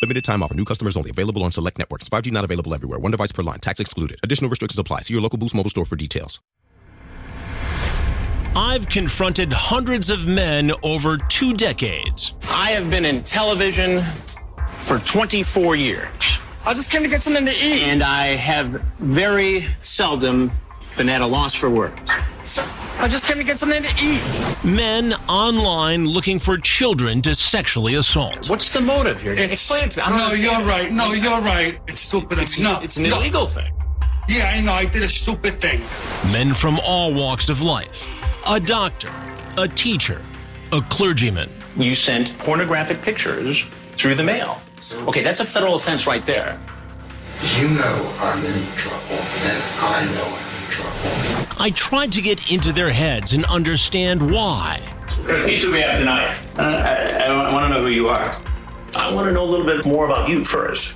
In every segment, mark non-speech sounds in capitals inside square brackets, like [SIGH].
Limited time offer. New customers only. Available on select networks. 5G not available everywhere. One device per line. Tax excluded. Additional restrictions apply. See your local Boost Mobile store for details. I've confronted hundreds of men over two decades. I have been in television for 24 years. I just came to get something to eat. And I have very seldom been at a loss for words. I just came to get something to eat. Men online looking for children to sexually assault. What's the motive here? It's, Explain it to me. I don't no, understand. you're right. No, you're right. It's stupid. It's, It's, not. it's an no. illegal thing. Yeah, I know. I did a stupid thing. Men from all walks of life. A doctor, a teacher, a clergyman. You sent pornographic pictures through the mail. Okay, that's a federal offense right there. You know I'm in trouble, and I know I'm in trouble. I tried to get into their heads and understand why. What pizza we have tonight? Uh, I, I, want to know who you are. I want to know a little bit more about you first.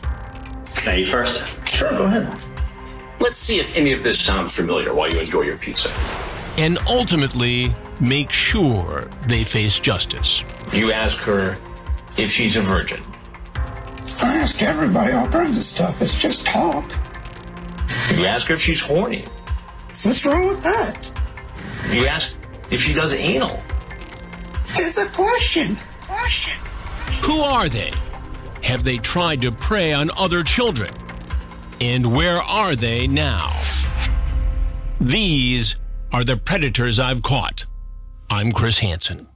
Can I eat first? Sure, go ahead. Let's see if any of this sounds familiar while you enjoy your pizza. and ultimately make sure they face justice. You ask her if she's a virgin. I ask everybody all kinds of stuff. It's just talk. You ask her if she's horny. What's wrong with that? You ask if she does anal. It's a question. Question. Who are they? Have they tried to prey on other children? And where are they now? These are the predators I've caught. I'm Chris Hansen.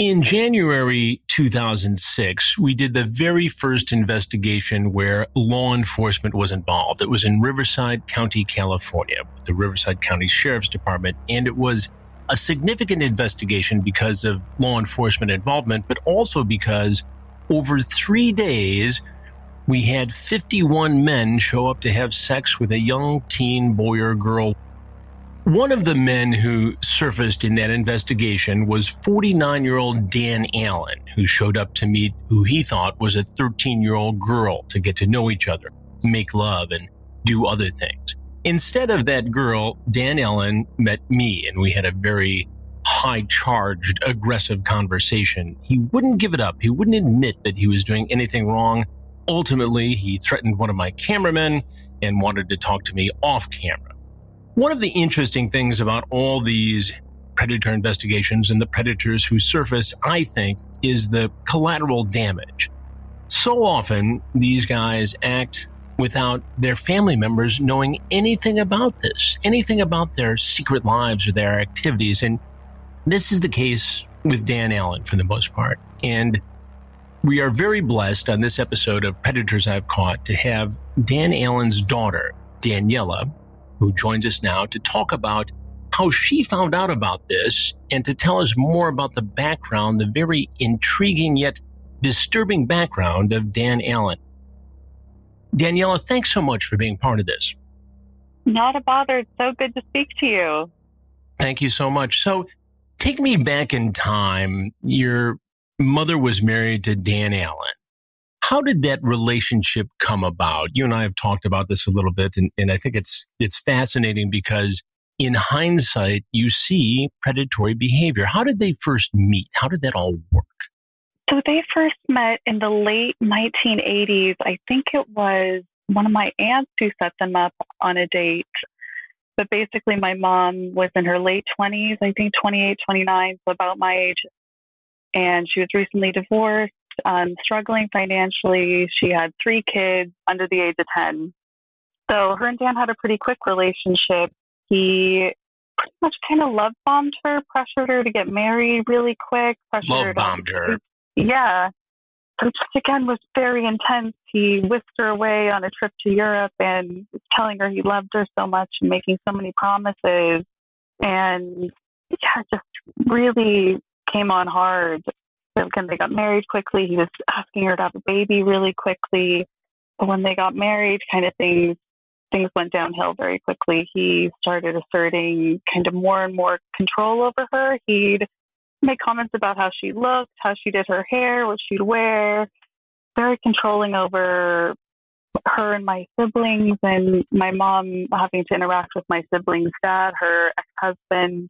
In January 2006, we did the very first investigation where law enforcement was involved. It was in Riverside County, California, with the Riverside County Sheriff's Department, and it was a significant investigation because of law enforcement involvement, but also because over three days, we had 51 men show up to have sex with a young teen boy or girl. One of the men who surfaced in that investigation was 49 year old Dan Allen, who showed up to meet who he thought was a 13 year old girl to get to know each other, make love, and do other things. Instead of that girl, Dan Allen met me, and we had a very high charged, aggressive conversation. He wouldn't give it up. He wouldn't admit that he was doing anything wrong. Ultimately, he threatened one of my cameramen and wanted to talk to me off camera. One of the interesting things about all these predator investigations and the predators who surface, I think, is the collateral damage. So often, these guys act without their family members knowing anything about this, anything about their secret lives or their activities. And this is the case with Dan Allen for the most part. And we are very blessed on this episode of Predators I've Caught to have Dan Allen's daughter, Daniela, who joins us now to talk about how she found out about this and to tell us more about the background, the very intriguing yet disturbing background of Dan Allen. Daniela, thanks so much for being part of this. Not a bother. It's so good to speak to you. Thank you so much. So, take me back in time. Your mother was married to Dan Allen. How did that relationship come about? You and I have talked about this a little bit, and, and I think it's it's fascinating because in hindsight, you see predatory behavior. How did they first meet? How did that all work? So they first met in the late 1980s. I think it was one of my aunts who set them up on a date. But basically, my mom was in her late 20s, I think 28, 29, so about my age. And she was recently divorced, um, struggling financially. She had three kids under the age of 10. So her and Dan had a pretty quick relationship. He pretty much kind of love bombed her, pressured her to get married really quick, pressured her Love to bombed her. yeah. So just again was very intense. He whisked her away on a trip to Europe and was telling her he loved her so much and making so many promises. And yeah, just really came on hard. Again, they got married quickly. He was asking her to have a baby really quickly. But when they got married, kind of things things went downhill very quickly. He started asserting kind of more and more control over her. He'd make comments about how she looked, how she did her hair, what she'd wear, very controlling over her and my siblings, and my mom having to interact with my siblings' dad, her ex husband.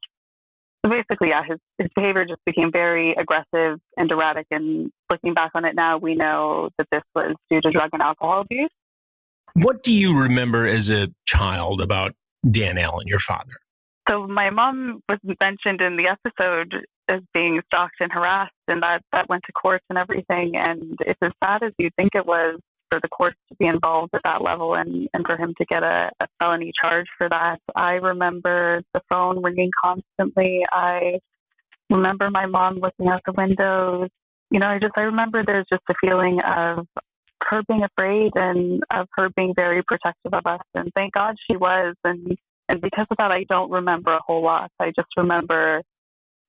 So basically, yeah, his, his behavior just became very aggressive and erratic. And looking back on it now, we know that this was due to drug and alcohol abuse. What do you remember as a child about Dan Allen, your father? So my mom was mentioned in the episode as being stalked and harassed, and that that went to court and everything. And it's as sad as you think it was for the courts to be involved at that level and, and for him to get a, a felony charge for that. I remember the phone ringing constantly. I remember my mom looking out the windows. You know, I just I remember there's just a feeling of her being afraid and of her being very protective of us. And thank God she was. And and because of that, I don't remember a whole lot. I just remember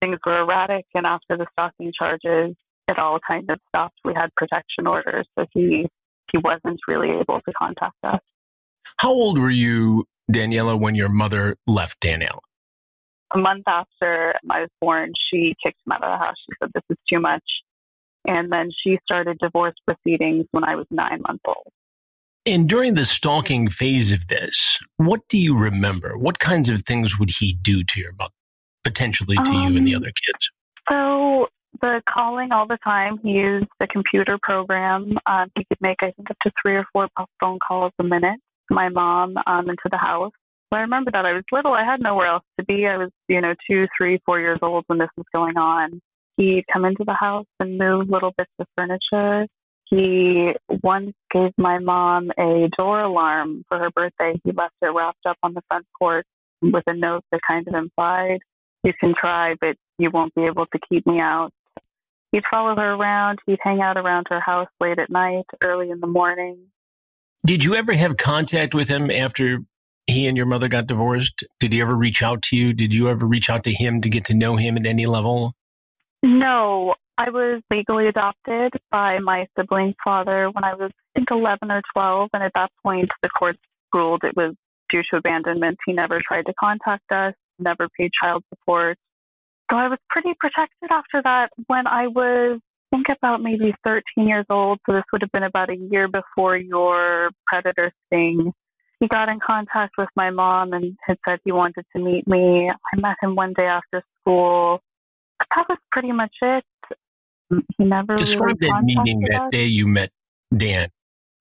things were erratic, and after the stalking charges, it all kind of stopped. We had protection orders, so he he wasn't really able to contact us. How old were you, Daniela, when your mother left Dan Allen? A month after I was born, she kicked him out of the house. She said, This is too much. And then she started divorce proceedings when I was nine months old. And during the stalking phase of this, what do you remember? What kinds of things would he do to your mother, potentially to um, you and the um, other kids? So the calling all the time. He used the computer program. Um, he could make, I think, up to three or four phone calls a minute my mom um, into the house. I remember that I was little. I had nowhere else to be. I was, you know, two, three, four years old when this was going on. He'd come into the house and move little bits of furniture. He once gave my mom a door alarm for her birthday. He left it wrapped up on the front porch with a note that kind of implied, you can try, but you won't be able to keep me out. He'd follow her around. He'd hang out around her house late at night, early in the morning. Did you ever have contact with him after he and your mother got divorced? Did he ever reach out to you? Did you ever reach out to him to get to know him at any level? No, I was legally adopted by my sibling's father when I was, I think, 11 or 12. And at that point, the courts ruled it was due to abandonment. He never tried to contact us, never paid child support. So I was pretty protected after that when I was, I think, about maybe 13 years old. So this would have been about a year before your predator sting. He got in contact with my mom and had said he wanted to meet me. I met him one day after school. That was pretty much it. He never describe really that meeting that day you met Dan.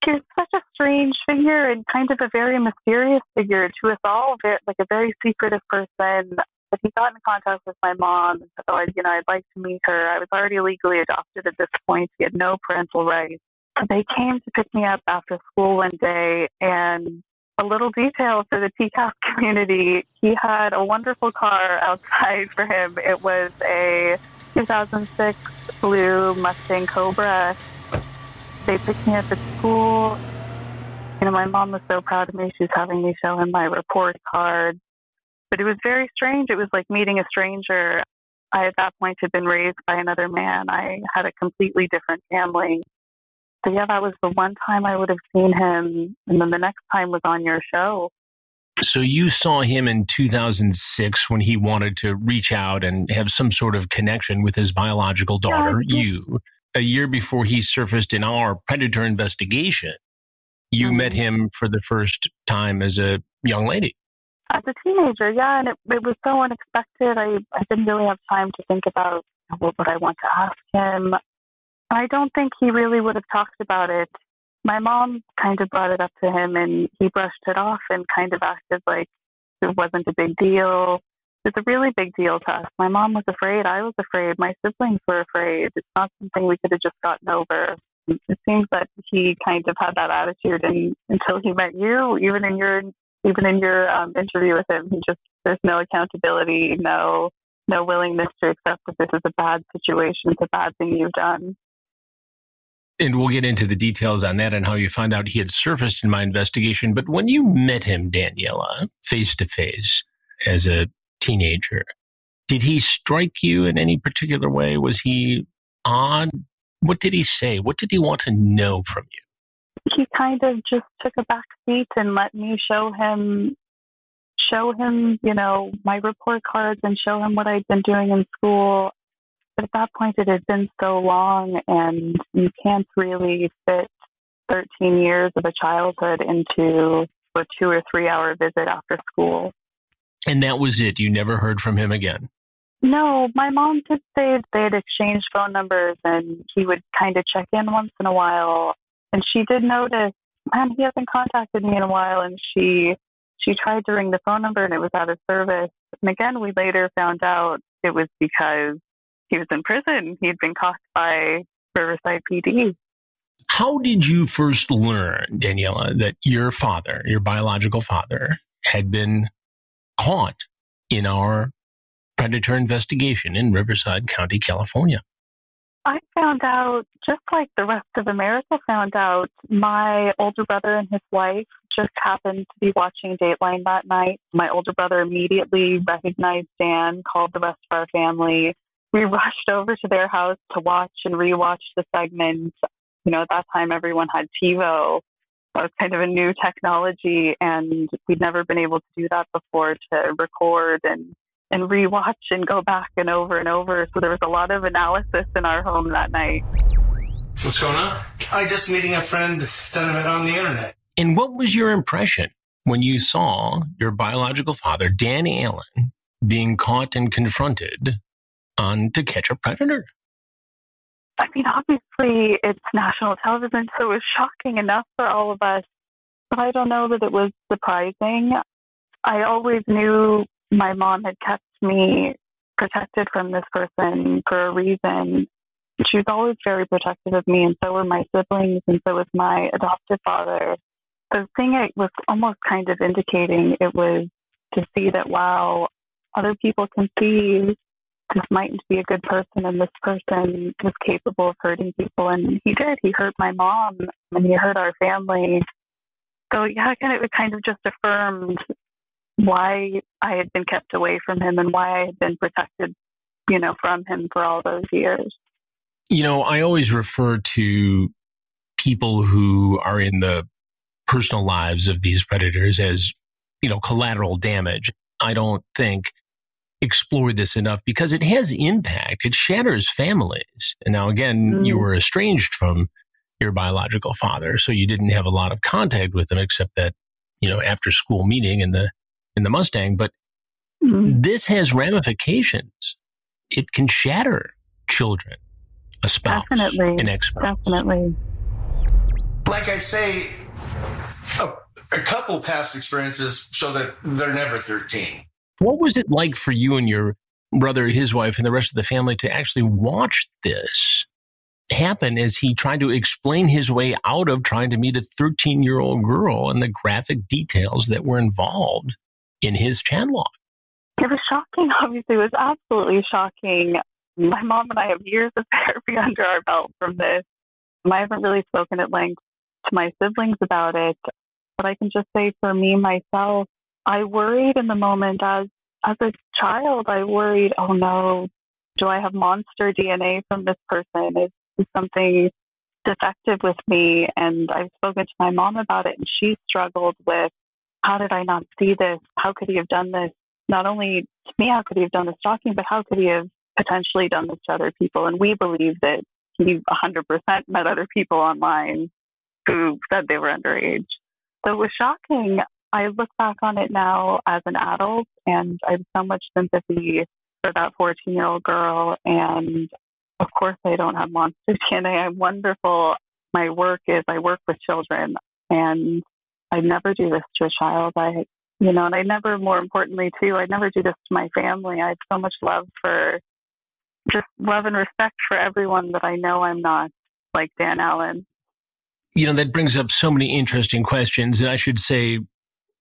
He was such a strange figure and kind of a very mysterious figure to us all, like a very secretive person. But he got in contact with my mom and said, "Oh, you know, I'd like to meet her." I was already legally adopted at this point. He had no parental rights. They came to pick me up after school one day, and a little detail for the TCAP [LAUGHS] community: he had a wonderful car outside for him. It was a 2006 blue Mustang Cobra. They picked me up at school. You know, my mom was so proud of me. She was having me show him my report card. But it was very strange. It was like meeting a stranger. I, at that point, had been raised by another man. I had a completely different family. So, yeah, that was the one time I would have seen him. And then the next time was on your show. So, you saw him in 2006 when he wanted to reach out and have some sort of connection with his biological daughter, yeah, you. A year before he surfaced in our predator investigation, you mm-hmm. met him for the first time as a young lady as a teenager, yeah, and it, it was so unexpected. I, I didn't really have time to think about what would I want to ask him. I don't think he really would have talked about it. My mom kind of brought it up to him, and he brushed it off and kind of acted like it wasn't a big deal. It's a really big deal to us. My mom was afraid. I was afraid. My siblings were afraid. It's not something we could have just gotten over. It seems that he kind of had that attitude and, until he met you, even in your even in your um, interview with him, he just there's no accountability, no no willingness to accept that this is a bad situation, it's a bad thing you've done. And we'll get into the details on that and how you found out he had surfaced in my investigation. But when you met him, Daniela, face to face as a teenager, did he strike you in any particular way? Was he odd? What did he say? What did he want to know from you? He kind of just took a back seat and let me show him show him, you know, my report cards and show him what I'd been doing in school. But at that point, it had been so long, and you can't really fit 13 years of a childhood into a two or three hour visit after school. And that was it. You never heard from him again. No, my mom did say they had exchanged phone numbers and he would kind of check in once in a while. And she did notice, man, he hasn't contacted me in a while. And she she tried to ring the phone number and it was out of service. And again, we later found out it was because he was in prison. He'd been caught by Riverside PD. How did you first learn, Daniela, that your father, your biological father, had been caught in our predator investigation in Riverside County, California? I found out, just like the rest of America found out, my older brother and his wife just happened to be watching Dateline that night. My older brother immediately recognized Dan, called the rest of our family. We [LAUGHS] rushed over to their house to watch and rewatch the segment. You know, at that time, everyone had TiVo. That was kind of a new technology, and we'd never been able to do that before to record and and rewatch and go back and over and over. So there was a lot of analysis in our home that night. What's going on? I just meeting a friend that I met on the internet. And what was your impression when you saw your biological father, Dan Allen, being caught and confronted on To Catch a Predator? I mean, obviously, it's national television, so it was shocking enough for all of us. But I don't know that it was surprising. I always knew my mom had kept me protected from this person for a reason. She was always very protective of me, and so were my siblings, and so was my adoptive father. The thing it was almost kind of indicating it was to see that wow, other people can see this mightn't be a good person, and this person was capable of hurting people, and he did. He hurt my mom, and he hurt our family. So yeah, kind of it kind of just affirmed why I had been kept away from him and why I had been protected, you know, from him for all those years. You know, I always refer to people who are in the personal lives of these predators as, you know, collateral damage. I don't think explore this enough because it has impact. It shatters families. And now, again, mm. you were estranged from your biological father, so you didn't have a lot of contact with him except that, you know, after school meeting and the in the Mustang, but mm-hmm. this has ramifications. It can shatter children, a spouse, Definitely. an ex Definitely. Like I say, a, a couple past experiences show that they're never 13. What was it like for you and your brother, his wife, and the rest of the family to actually watch this happen as he tried to explain his way out of trying to meet a 13 year old girl and the graphic details that were involved in his chat log. It was shocking. [LAUGHS] Obviously, it was absolutely shocking. My mom and I have years of [LAUGHS] therapy under our belt from this. I haven't really spoken at length to my siblings about it, but I can just say for me myself, I worried in the moment as as a child. I worried, oh no, do I have monster DNA from this person? Is, is something defective with me? And I've spoken to my mom about it, and she struggled with how did I not see this? How could he have done this? Not only to me, how could he have done the stalking, but how could he have potentially done this to other people? And we believe that he 100% met other people online who said they were underage. So it was shocking. I look back on it now as an adult and I have so much sympathy for that 14 year old girl. And of course, I don't have monster DNA. [LAUGHS] I'm wonderful. My work is I work with children and I'd never do this to a child. I, you know, and I never, more importantly, too, I'd never do this to my family. I have so much love for, just love and respect for everyone that I know I'm not like Dan Allen. You know, that brings up so many interesting questions. And I should say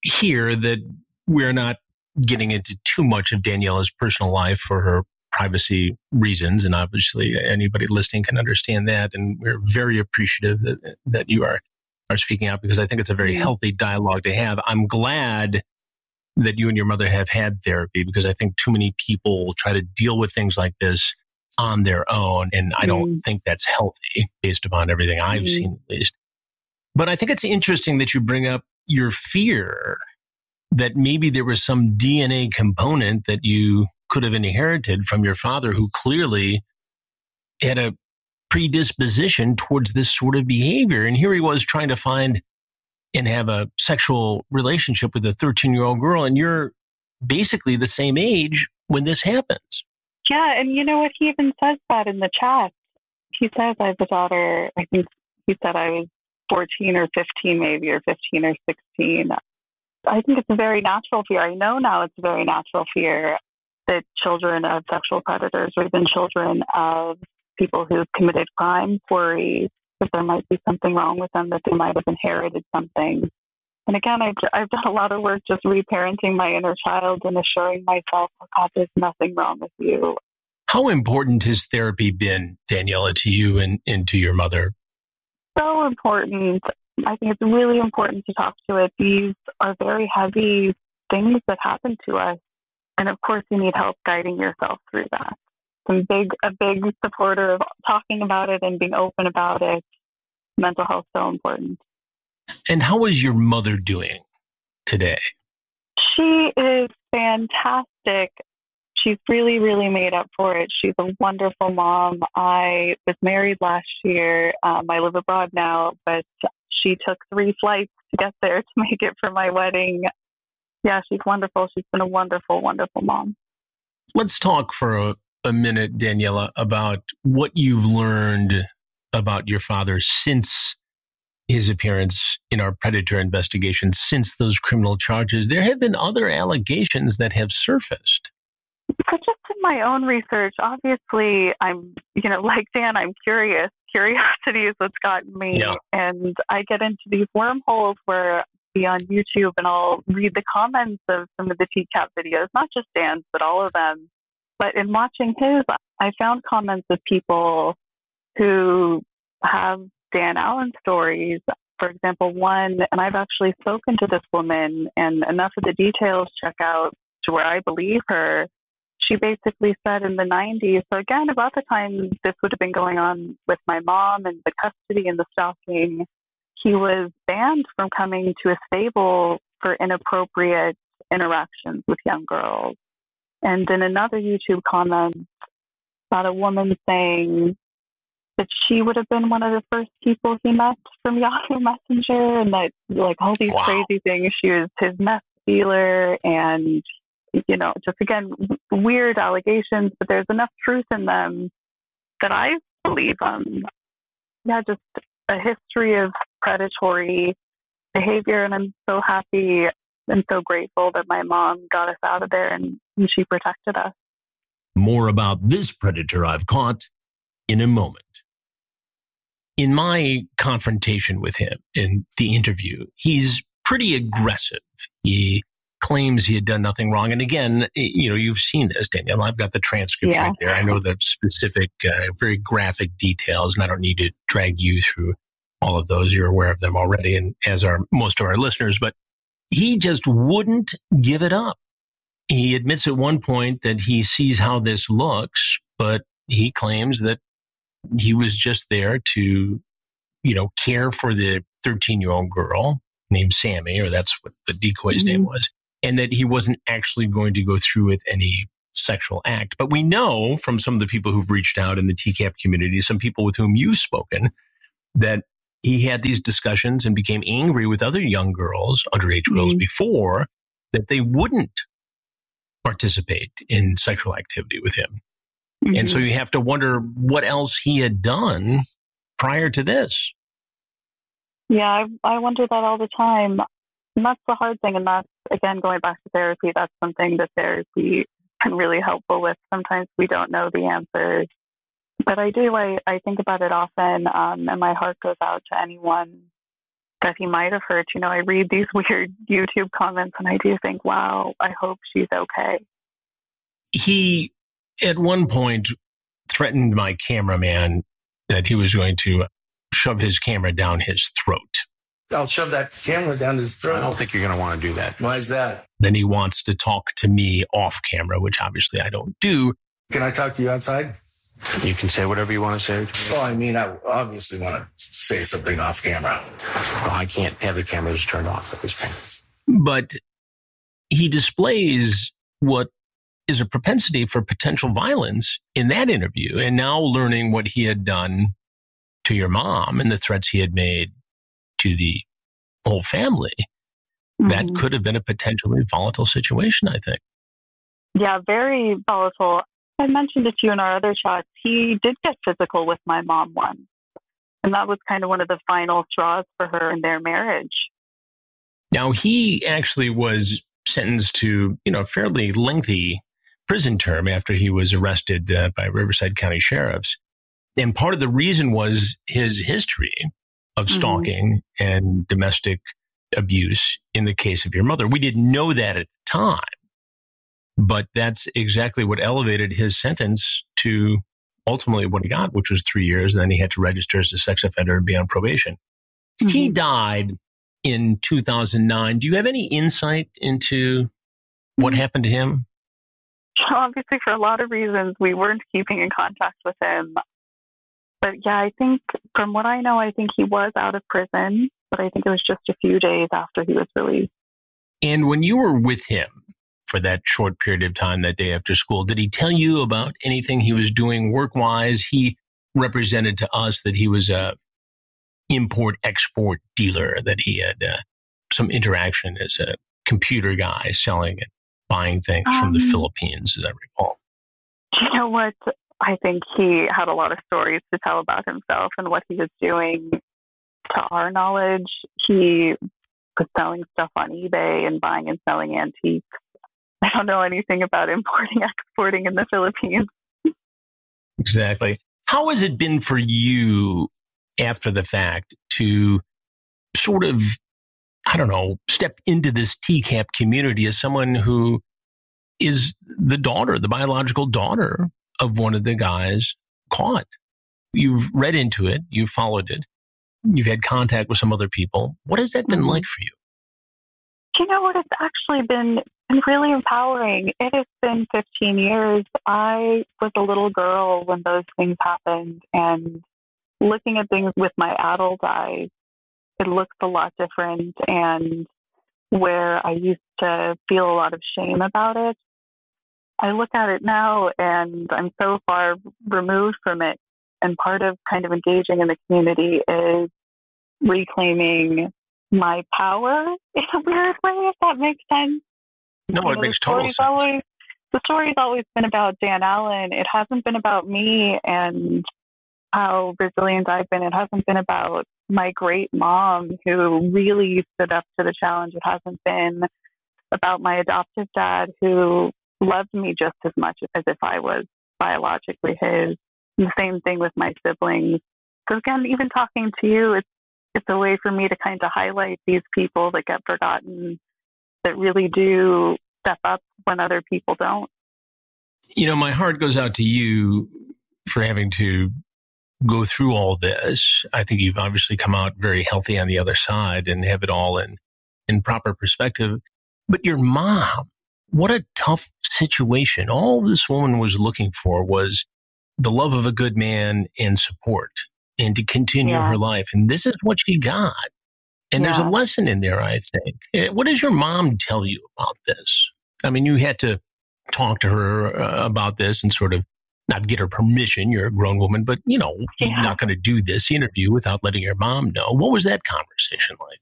here that we're not getting into too much of Daniela's personal life for her privacy reasons. And obviously, anybody listening can understand that. And we're very appreciative that, that you are are speaking out because I think it's a very healthy dialogue to have. I'm glad that you and your mother have had therapy because I think too many people try to deal with things like this on their own. And I don't mm. think that's healthy based upon everything I've mm. seen, at least. But I think it's interesting that you bring up your fear that maybe there was some DNA component that you could have inherited from your father who clearly had a predisposition towards this sort of behavior. And here he was trying to find and have a sexual relationship with a 13 year old girl. And you're basically the same age when this happens. Yeah. And you know what? He even says that in the chat. He says I have a daughter. I think he said I was 14 or 15, maybe, or 15 or 16. I think it's a very natural fear. I know now it's a very natural fear that children of sexual predators or even children of people who've committed crimes worry that there might be something wrong with them, that they might have inherited something. And again, I've, I've done a lot of work just reparenting my inner child and assuring myself, oh God, there's nothing wrong with you. How important has therapy been, Daniela, to you and, and to your mother? So important. I think it's really important to talk to it. These are very heavy things that happen to us. And of course, you need help guiding yourself through that. I'm big, a big supporter of talking about it and being open about it. Mental health so important. And how is your mother doing today? She is fantastic. She's really, really made up for it. She's a wonderful mom. I was married last year. Um, I live abroad now, but she took three flights to get there [LAUGHS] to make it for my wedding. Yeah, she's wonderful. She's been a wonderful, wonderful mom. Let's talk for a, a minute, Daniela, about what you've learned about your father since his appearance in our predator investigation, since those criminal charges. There have been other allegations that have surfaced. So just in my own research, obviously, I'm, you know, [LAUGHS] like Dan, I'm curious. Curiosity is what's gotten me. Yeah. And I get into these wormholes where I'll be on YouTube and I'll read the comments of some of the TCAP videos, not just Dan's, but all of them. But in watching his, I found comments of people who have Dan Allen stories. For example, one, and I've actually spoken to this woman, and enough of the details check out to where I believe her she basically said in the 90s, so again, about the time this would have been going on with my mom and the custody and the stalking, he was banned from coming to a stable for inappropriate interactions with young girls. And in another YouTube comment, about a woman saying that she would have been one of the first people he met from Yahoo Messenger, and that like all these wow. crazy things. She was his meth dealer, and you know, just again, weird allegations, but there's enough truth in them that I believe um yeah, just a history of predatory behavior and I'm so happy and so grateful that my mom got us out of there and, and she protected us. More about this predator I've caught in a moment. In my confrontation with him in the interview, he's pretty aggressive. He claims he had done nothing wrong. And again, you know, you've seen this, Danielle. I've got the transcript yeah. right there. I know the specific, uh, very graphic details, and I don't need to drag you through all of those. You're aware of them already, and as are most of our listeners. But he just wouldn't give it up. He admits at one point that he sees how this looks, but he claims that he was just there to, you know, care for the 13 year old girl named Sammy, or that's what the decoy's mm-hmm. name was and that he wasn't actually going to go through with any sexual act. But we know from some of the people who've reached out in the TCAP community, some people with whom you've spoken, that he had these discussions and became angry with other young girls, underage mm-hmm. girls before, that they wouldn't participate in sexual activity with him. Mm-hmm. And so mm-hmm. you have to wonder what else he had done prior to this. Yeah, I, I wonder that all the time. And that's the hard thing. And that's, again, going back to therapy, that's something that therapy can really helpful with. Sometimes we don't know the answers. But I do, I, I think about it often, um, and my heart goes out to anyone that he might have hurt. You know, I read these [LAUGHS] weird YouTube comments and I do think, wow, I hope she's okay. He, at one point, threatened my cameraman that he was going to shove his camera down his throat. I'll shove that camera down his throat. I don't think you're going to want to do that. Why is that? Then he wants to talk to me off camera, which obviously I don't do. Can I talk to you outside? You can say whatever you want to say. Well, I mean, I obviously want to say something off camera. Well, I can't have the cameras turned off at this point. But he displays what is a propensity for potential violence in that interview. And now learning what he had done to your mom and the threats he had made to the whole family, mm-hmm. that could have been a potentially volatile situation, I think. Yeah, very volatile. I mentioned it to you in our other chats. He did get physical with my mom once. And that was kind of one of the final straws for her in their marriage. Now, he actually was sentenced to, you know, a fairly lengthy prison term after he was arrested uh, by Riverside County sheriffs. And part of the reason was his history of mm-hmm. stalking mm-hmm. and domestic abuse in the case of your mother. We didn't know that at the time. But that's exactly what elevated his sentence to ultimately what he got, which was three years. And then he had to register as a sex offender and be on probation. Mm-hmm. He died in 2009. Do you have any insight into what mm-hmm. happened to him? Obviously, for a lot of reasons, we weren't keeping in contact with him. But yeah, I think from what I know, I think he was out of prison, but I think it was just a few days after he was released. And when you were with him, for that short period of time that day after school. Did he tell you about anything he was doing work wise? He represented to us that he was a import export dealer, that he had uh, some interaction as a computer guy selling and buying things um, from the um, Philippines, as I recall. You know what? I think he had a lot of stories to tell about himself and what he was doing. To our knowledge, he was selling stuff on eBay and buying and selling antiques [LAUGHS] I don't know anything about importing, exporting in the Philippines. Exactly. How has it been for you after the fact to sort of, I don't know, step into this TCAP community as someone who is the daughter, the biological daughter of one of the guys caught? You've read into it, you've followed it, you've had contact with some other people. What has that been mm-hmm. like for you? You know what? It's actually been really empowering. It has been 15 years. I was a little girl when those things happened, and looking at things with my adult eyes, it looks a lot different. And where I used to feel a lot of shame about it, I look at it now and I'm so far removed from it. And part of kind of engaging in the community is reclaiming my power [LAUGHS] in a weird way, if that makes sense. No, you it makes total sense. Always, the story's always been about Dan Allen. It hasn't been about me and how resilient I've been. It hasn't been about my great mom who really stood up to the challenge. It hasn't been about my adoptive dad who loved me just as much as if I was biologically his. The same thing with my siblings. So again, even talking to you, it's it's a way for me to kind of highlight these people that get forgotten that really do step up when other people don't. You know, my heart goes out to you for having to go through all this. I think you've obviously come out very healthy on the other side and have it all in, in proper perspective. But your mom, what a tough situation. All this woman was looking for was the love of a good man and support and to continue yeah. her life. And this is what she got. And yeah. there's a lesson in there, I think. Eh, what does your mom tell you about this? I mean, you had to talk to her uh, about this and sort of not get her permission. You're a grown woman, but you know, yeah. you're not going to do this interview without letting your mom know. What was that conversation like?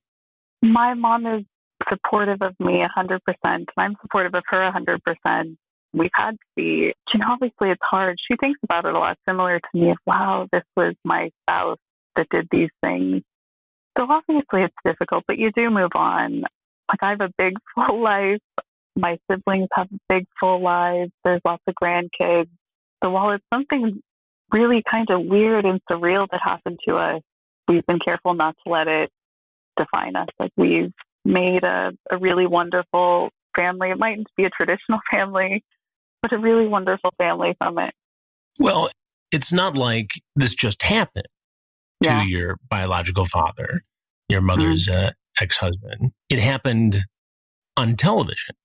My mom is supportive of me 100%, and I'm supportive of her 100% we've had to be, you know, obviously it's hard. She thinks about it a lot similar to me of, wow, this was my spouse that did these things. So obviously it's difficult, but you do move on. Like I have a big [LAUGHS] full life. My siblings have big full lives. There's lots of grandkids. So while it's something really kind of weird and surreal that happened to us, we've been careful not to let it define us. Like we've made a, a really wonderful family. It mightn't be a traditional [LAUGHS] family, but a really wonderful family from it. Well, it's not like this just happened yeah. to your biological father, your mother's mm-hmm. uh, ex husband. It happened on television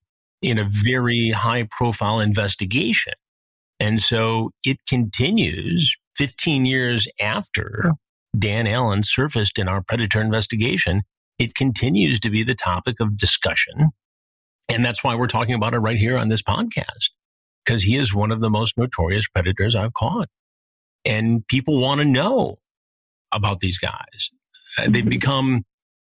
in a very high profile investigation. And so it continues 15 years after Dan Allen surfaced in our predator investigation. It continues to be the topic of discussion. And that's why we're talking about it right here on this podcast, because he is one of the most notorious predators I've caught. And people want to know about these guys. Uh, they've become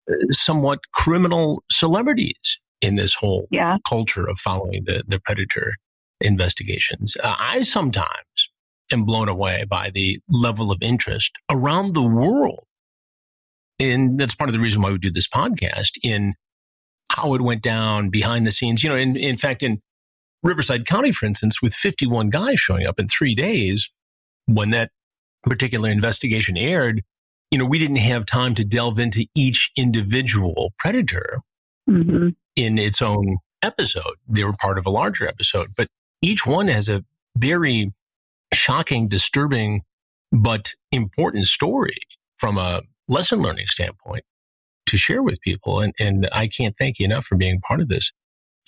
uh, somewhat criminal celebrities in this whole Yeah. culture of following the, the predator investigations. Uh, I sometimes am blown away by the level of interest around the world. And that's part of the reason why we do this podcast in how it went down behind the scenes. You know, in, in fact, in Riverside County, for instance, with 51 guys showing up in three days, when that particular investigation aired, you know, we didn't have time to delve into each individual predator hmm in its own episode. They were part of a larger episode, but each one has a very shocking, disturbing, but important story from a lesson learning standpoint to share with people. And, and I can't thank you enough for being part of this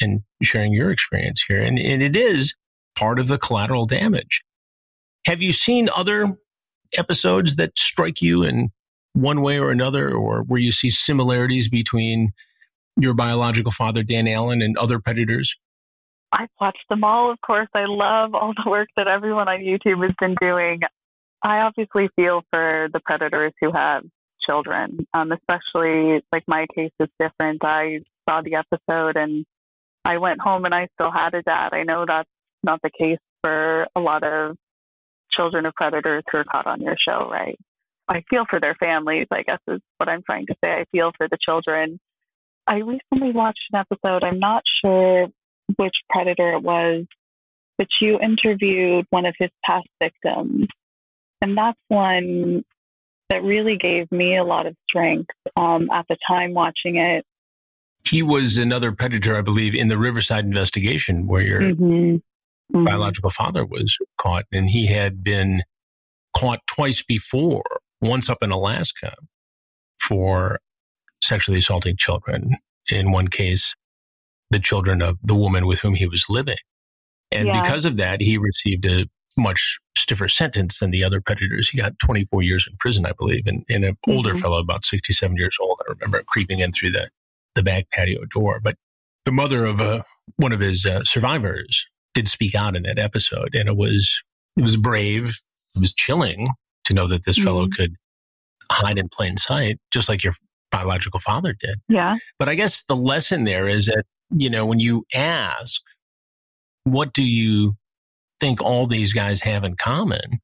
and sharing your experience here. And, and it is part of the collateral damage. Have you seen other episodes that strike you in one way or another, or where you see similarities between your biological father, Dan Allen, and other predators? I've watched them all, of course. I love all the work that everyone on YouTube has been doing. I obviously feel for the predators who have children, um, especially like my case is different. I saw the episode and I went home and I still had a dad. I know that's not the case for a lot of children of predators who are caught on your show, right? I feel for their families, I guess is what I'm trying to say. I feel for the children. I recently watched an episode. I'm not sure which predator it was, but you interviewed one of his past victims. And that's one that really gave me a lot of strength um, at the time watching it. He was another predator, I believe, in the Riverside investigation where your Mhm. Mhm. biological father was caught, and he had been caught twice before, once up in Alaska for sexually assaulting children. In one case, the children of the woman with whom he was living. And Yeah. because of that, he received a much stiffer sentence than the other predators. He got 24 years in prison, I believe, and, and an older Mhm. fellow, about 67 years old. I remember creeping in through the, the back patio door. But the mother of uh, one of his uh, survivors did speak out in that episode, and it was it was brave. It was chilling to know that this fellow Mhm. could hide in plain sight, just like your biological father did. Yeah. But I guess the lesson there is that, you know, when you ask, what do you think all these guys have in common?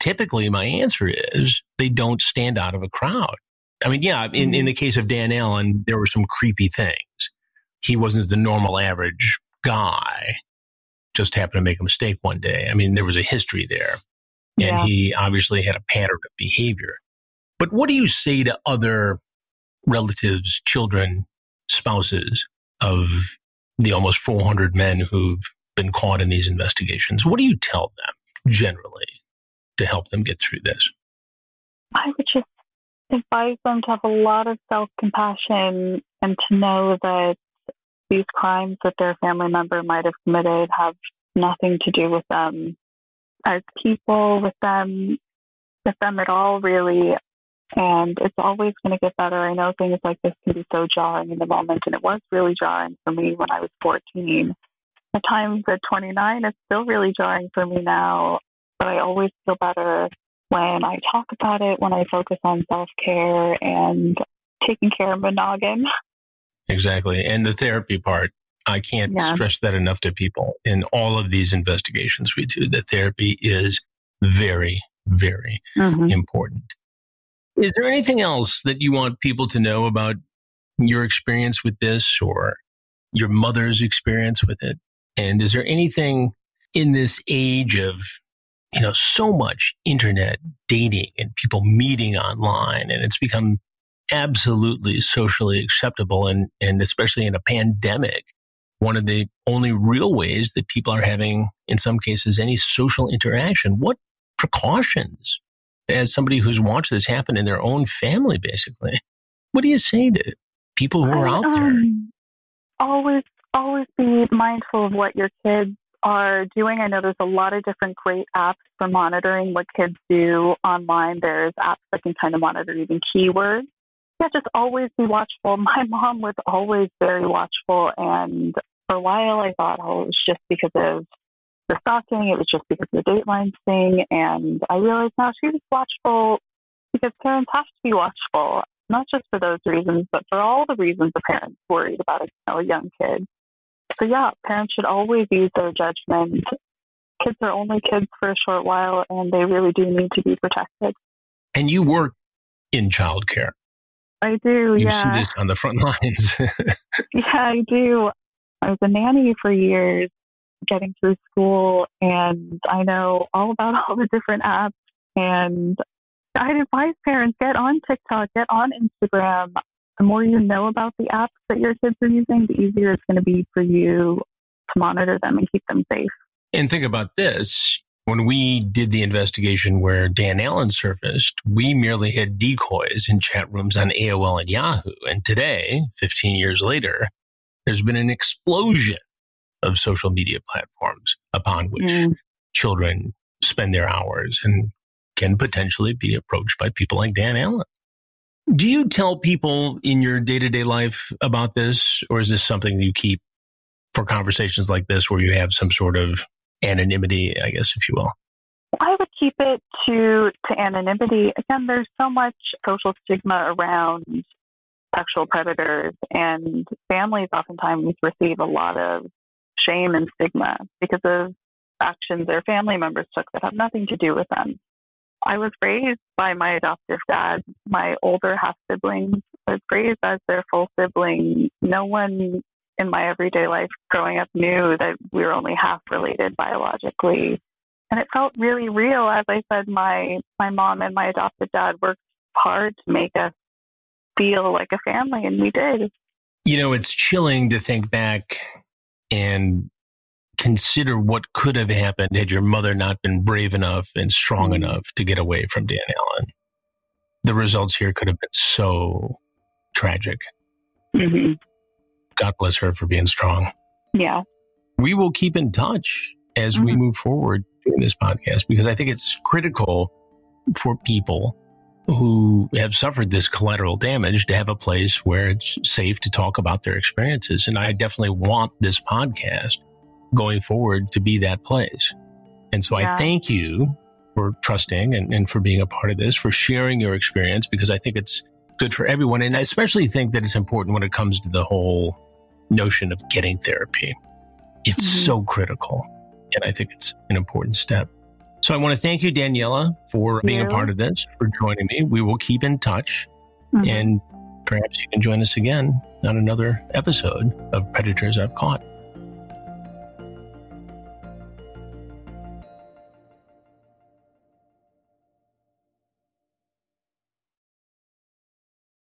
Typically, my answer is they don't stand out of a crowd. I mean, yeah, in, in mm-hmm. the case of Dan Allen, there were some creepy things. He wasn't the normal average guy, just happened to make a mistake one day. I mean, there was a history there. And Yeah. he obviously had a pattern of behavior. But what do you say to other relatives, children, spouses of the almost 400 men who've been caught in these investigations? What do you tell them generally to help them get through this? I would just advise them to have a lot of self compassion and to know that these crimes that their family member might have committed have nothing to do with them as people, with them, with them at all, really. And it's always going to get better. I know things like this can be so jarring in the moment, and it was really jarring for me when I was 14. At times at 29, it's still really jarring for me now, but I always feel better when I talk about it, when I focus on self care and taking care of my noggin. Exactly. And the therapy part, I can't Yeah. stress that enough to people. In all of these investigations we do, the therapy is very, very Mhm. important. Is there anything else that you want people to know about your experience with this or your mother's experience with it? And is there anything in this age of, you know, so much internet dating and people meeting online and it's become absolutely socially acceptable and, and especially in a pandemic, one of the only real ways that people are having, in some cases, any social interaction. What precautions, as somebody who's watched this happen in their own family, basically, what do you say to people who are out there? Um, always, always be mindful of what your kids are doing, I know there's a lot of different great apps for monitoring what kids do online. There's apps that can kind of monitor even keywords. Yeah, just always be watchful. [LAUGHS] My mom was always very watchful. And for a while, I thought, oh, it was just because of the stalking. It was just because of the Dateline thing. And I realized now she was watchful because parents have to be watchful, not just for those reasons, but for all the reasons the parents worried about a, you know, a young kid. So yeah, parents should always use their judgment. Kids are only kids for a short while, and they really do need to be protected. And you work in childcare. I do. You yeah. see this on the front lines. [LAUGHS] yeah, I do. I was a nanny for years, getting through school, and I know all about [LAUGHS] all the different apps. And I'd advise parents get on TikTok, get on Instagram. The more you know about the apps that your kids are using, the easier it's going to be for you to monitor them and keep them safe. And think about this. When we did the investigation where Dan Allen surfaced, we merely had decoys in chat rooms on AOL and Yahoo. And today, 15 years later, there's been an explosion of social media platforms upon which mm. children spend their hours and can potentially be approached by people like Dan Allen. Do you tell people in your day to day life about this, or is this something you keep for conversations like this where you have some sort of anonymity, I guess, if you will? I would keep it to, to anonymity. Again, there's so much social stigma around sexual predators, and families oftentimes receive a lot of shame and stigma because of actions their family members took that have nothing to do with them. I was raised by my adoptive dad. My older half siblings was raised as their full sibling. No one in my everyday life growing up knew that we were only half related biologically. And it felt really real. As I said, my, my mom and my adopted dad worked hard to make us feel like a family, and we did. You know, it's chilling to think back and consider what could have happened had your mother not been brave enough and strong mm-hmm. enough to get away from Dan Allen. The results here could have been so tragic. Mm-hmm. God bless her for being strong. Yeah. We will keep in touch as mm-hmm. we move forward doing this podcast because I think it's critical for people who have suffered this collateral damage to have a place where it's safe to talk about their experiences. And I definitely want this podcast going forward to be that place. And so yeah. I thank you for trusting and, and for being a part of this, for sharing your experience, because I think it's good for everyone. And I especially think that it's important when it comes to the whole notion of getting therapy. It's mm-hmm. so critical. And I think it's an important step. So I want to thank you, Daniela, for being a part of this, for joining me. We will keep in touch mm-hmm. and perhaps you can join us again on another episode of Predators I've Caught.